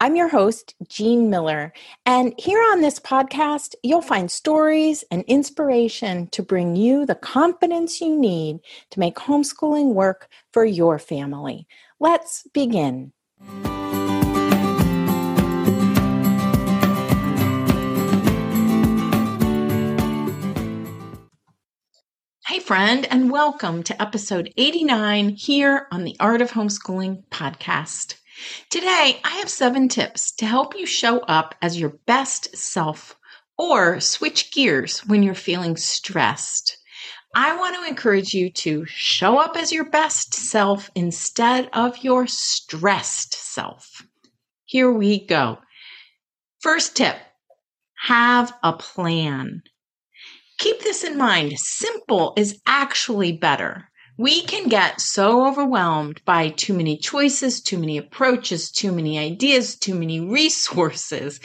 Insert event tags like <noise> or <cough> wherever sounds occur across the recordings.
I'm your host, Jean Miller, and here on this podcast, you'll find stories and inspiration to bring you the confidence you need to make homeschooling work for your family. Let's begin. Hey, friend, and welcome to episode 89 here on the Art of Homeschooling podcast. Today, I have seven tips to help you show up as your best self or switch gears when you're feeling stressed. I want to encourage you to show up as your best self instead of your stressed self. Here we go. First tip have a plan. Keep this in mind. Simple is actually better. We can get so overwhelmed by too many choices, too many approaches, too many ideas, too many <laughs> resources.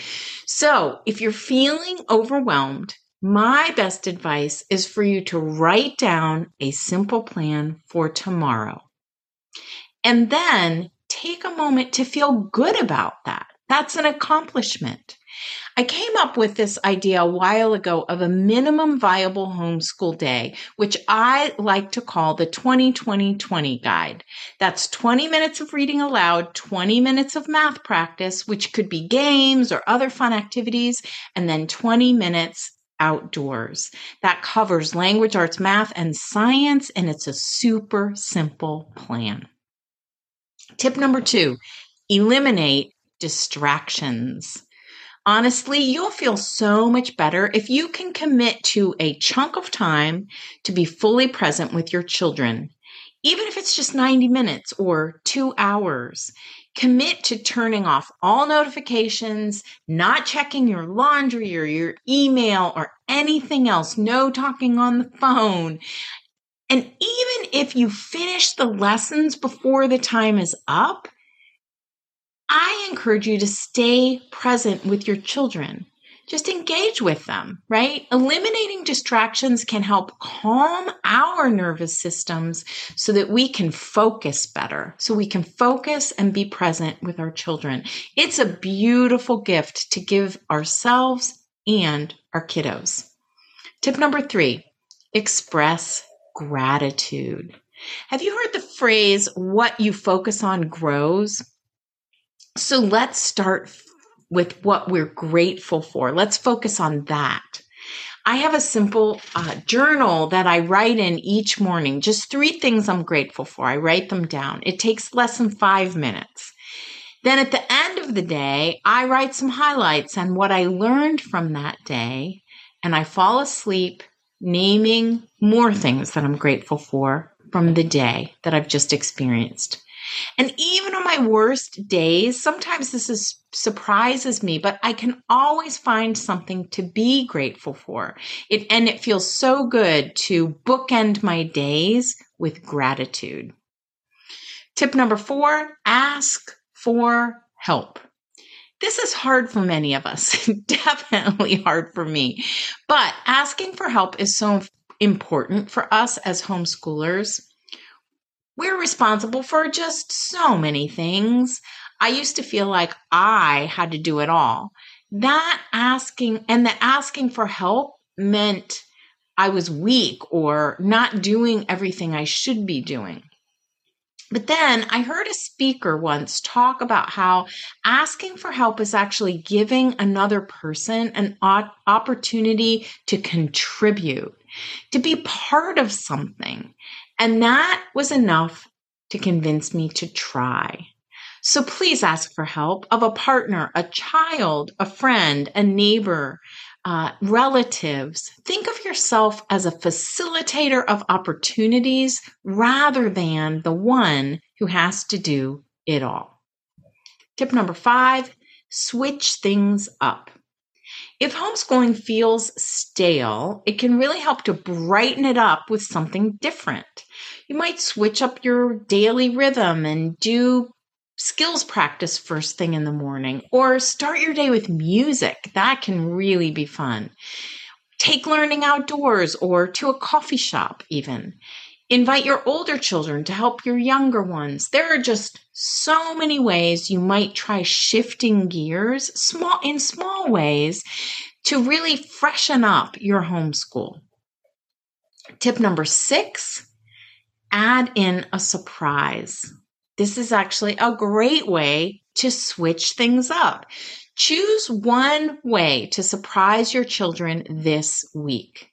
So if you're feeling overwhelmed, my best advice is for you to write down a simple plan for tomorrow. And then take a moment to feel good about that. That's an accomplishment. I came up with this idea a while ago of a minimum viable homeschool day, which I like to call the 20-20-20 guide. That's 20 minutes of reading aloud, 20 minutes of math practice, which could be games or other fun activities, and then 20 minutes outdoors. That covers language, arts, math, and science, and it's a super simple plan. Tip number two, eliminate distractions. Honestly, you'll feel so much better if you can commit to a chunk of time to be fully present with your children. Even if it's just 90 minutes or two hours, commit to turning off all notifications, not checking your laundry or your email or anything else, no talking on the phone. And even if you finish the lessons before the time is up, encourage you to stay present with your children. Just engage with them, right? Eliminating distractions can help calm our nervous systems so that we can focus better, so we can focus and be present with our children. It's a beautiful gift to give ourselves and our kiddos. Tip number three express gratitude. Have you heard the phrase, what you focus on grows? So let's start with what we're grateful for. Let's focus on that. I have a simple uh, journal that I write in each morning, just three things I'm grateful for. I write them down. It takes less than five minutes. Then at the end of the day, I write some highlights and what I learned from that day, and I fall asleep naming more things that I'm grateful for from the day that I've just experienced. And even on my worst days, sometimes this is, surprises me, but I can always find something to be grateful for. It, and it feels so good to bookend my days with gratitude. Tip number four, ask for help. This is hard for many of us, <laughs> definitely hard for me. But asking for help is so important for us as homeschoolers. We're responsible for just so many things. I used to feel like I had to do it all. That asking and the asking for help meant I was weak or not doing everything I should be doing. But then I heard a speaker once talk about how asking for help is actually giving another person an opportunity to contribute, to be part of something. And that was enough to convince me to try. So please ask for help of a partner, a child, a friend, a neighbor, uh, relatives, think of yourself as a facilitator of opportunities rather than the one who has to do it all. Tip number five switch things up. If homeschooling feels stale, it can really help to brighten it up with something different. You might switch up your daily rhythm and do skills practice first thing in the morning or start your day with music. That can really be fun. Take learning outdoors or to a coffee shop, even. Invite your older children to help your younger ones. There are just so many ways you might try shifting gears small in small ways to really freshen up your homeschool. Tip number 6, add in a surprise. This is actually a great way to switch things up. Choose one way to surprise your children this week.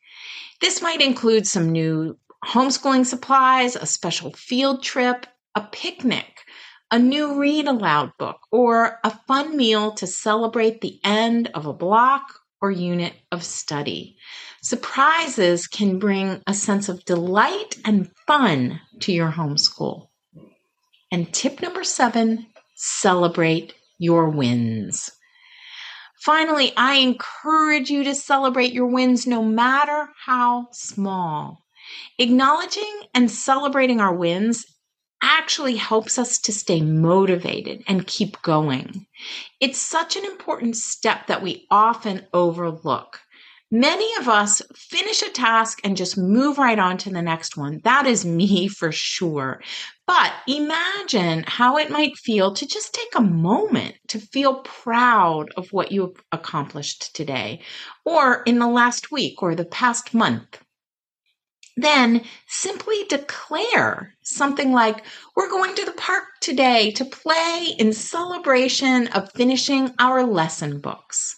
This might include some new homeschooling supplies, a special field trip, a picnic, a new read aloud book, or a fun meal to celebrate the end of a block or unit of study. Surprises can bring a sense of delight and fun to your homeschool. And tip number seven celebrate your wins. Finally, I encourage you to celebrate your wins no matter how small. Acknowledging and celebrating our wins actually helps us to stay motivated and keep going. It's such an important step that we often overlook. Many of us finish a task and just move right on to the next one. That is me <laughs> for sure. But imagine how it might feel to just take a moment to feel proud of what you accomplished today or in the last week or the past month. Then simply declare something like, We're going to the park today to play in celebration of finishing our lesson books.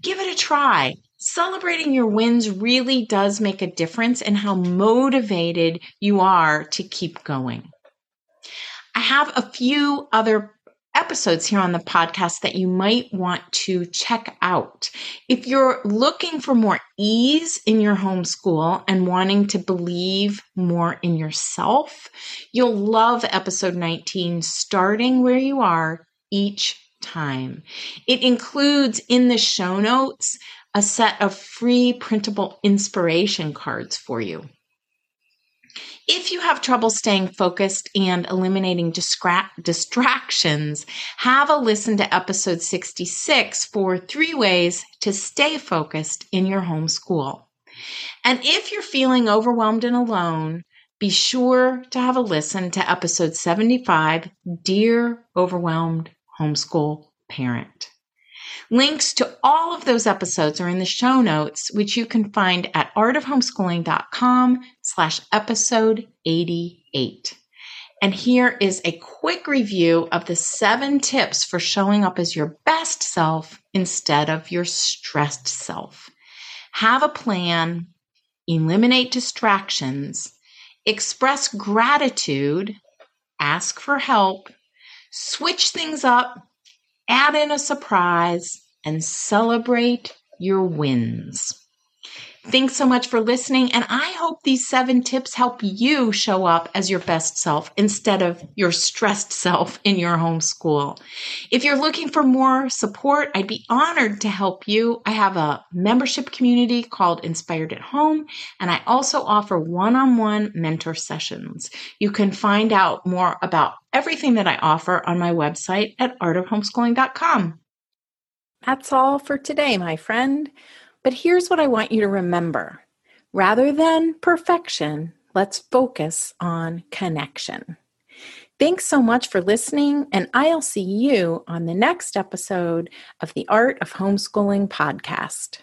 Give it a try celebrating your wins really does make a difference in how motivated you are to keep going. I have a few other episodes here on the podcast that you might want to check out. If you're looking for more ease in your homeschool and wanting to believe more in yourself, you'll love episode 19, starting where you are each time. It includes in the show notes a set of free printable inspiration cards for you. If you have trouble staying focused and eliminating distra- distractions, have a listen to episode 66 for three ways to stay focused in your homeschool. And if you're feeling overwhelmed and alone, be sure to have a listen to episode 75 Dear Overwhelmed Homeschool Parent. Links to all of those episodes are in the show notes, which you can find at artofhomeschooling.com slash episode 88. And here is a quick review of the seven tips for showing up as your best self instead of your stressed self. Have a plan, eliminate distractions, express gratitude, ask for help, switch things up, add in a surprise, and celebrate your wins. Thanks so much for listening. And I hope these seven tips help you show up as your best self instead of your stressed self in your homeschool. If you're looking for more support, I'd be honored to help you. I have a membership community called Inspired at Home, and I also offer one on one mentor sessions. You can find out more about everything that I offer on my website at artofhomeschooling.com. That's all for today, my friend. But here's what I want you to remember rather than perfection, let's focus on connection. Thanks so much for listening, and I'll see you on the next episode of the Art of Homeschooling podcast.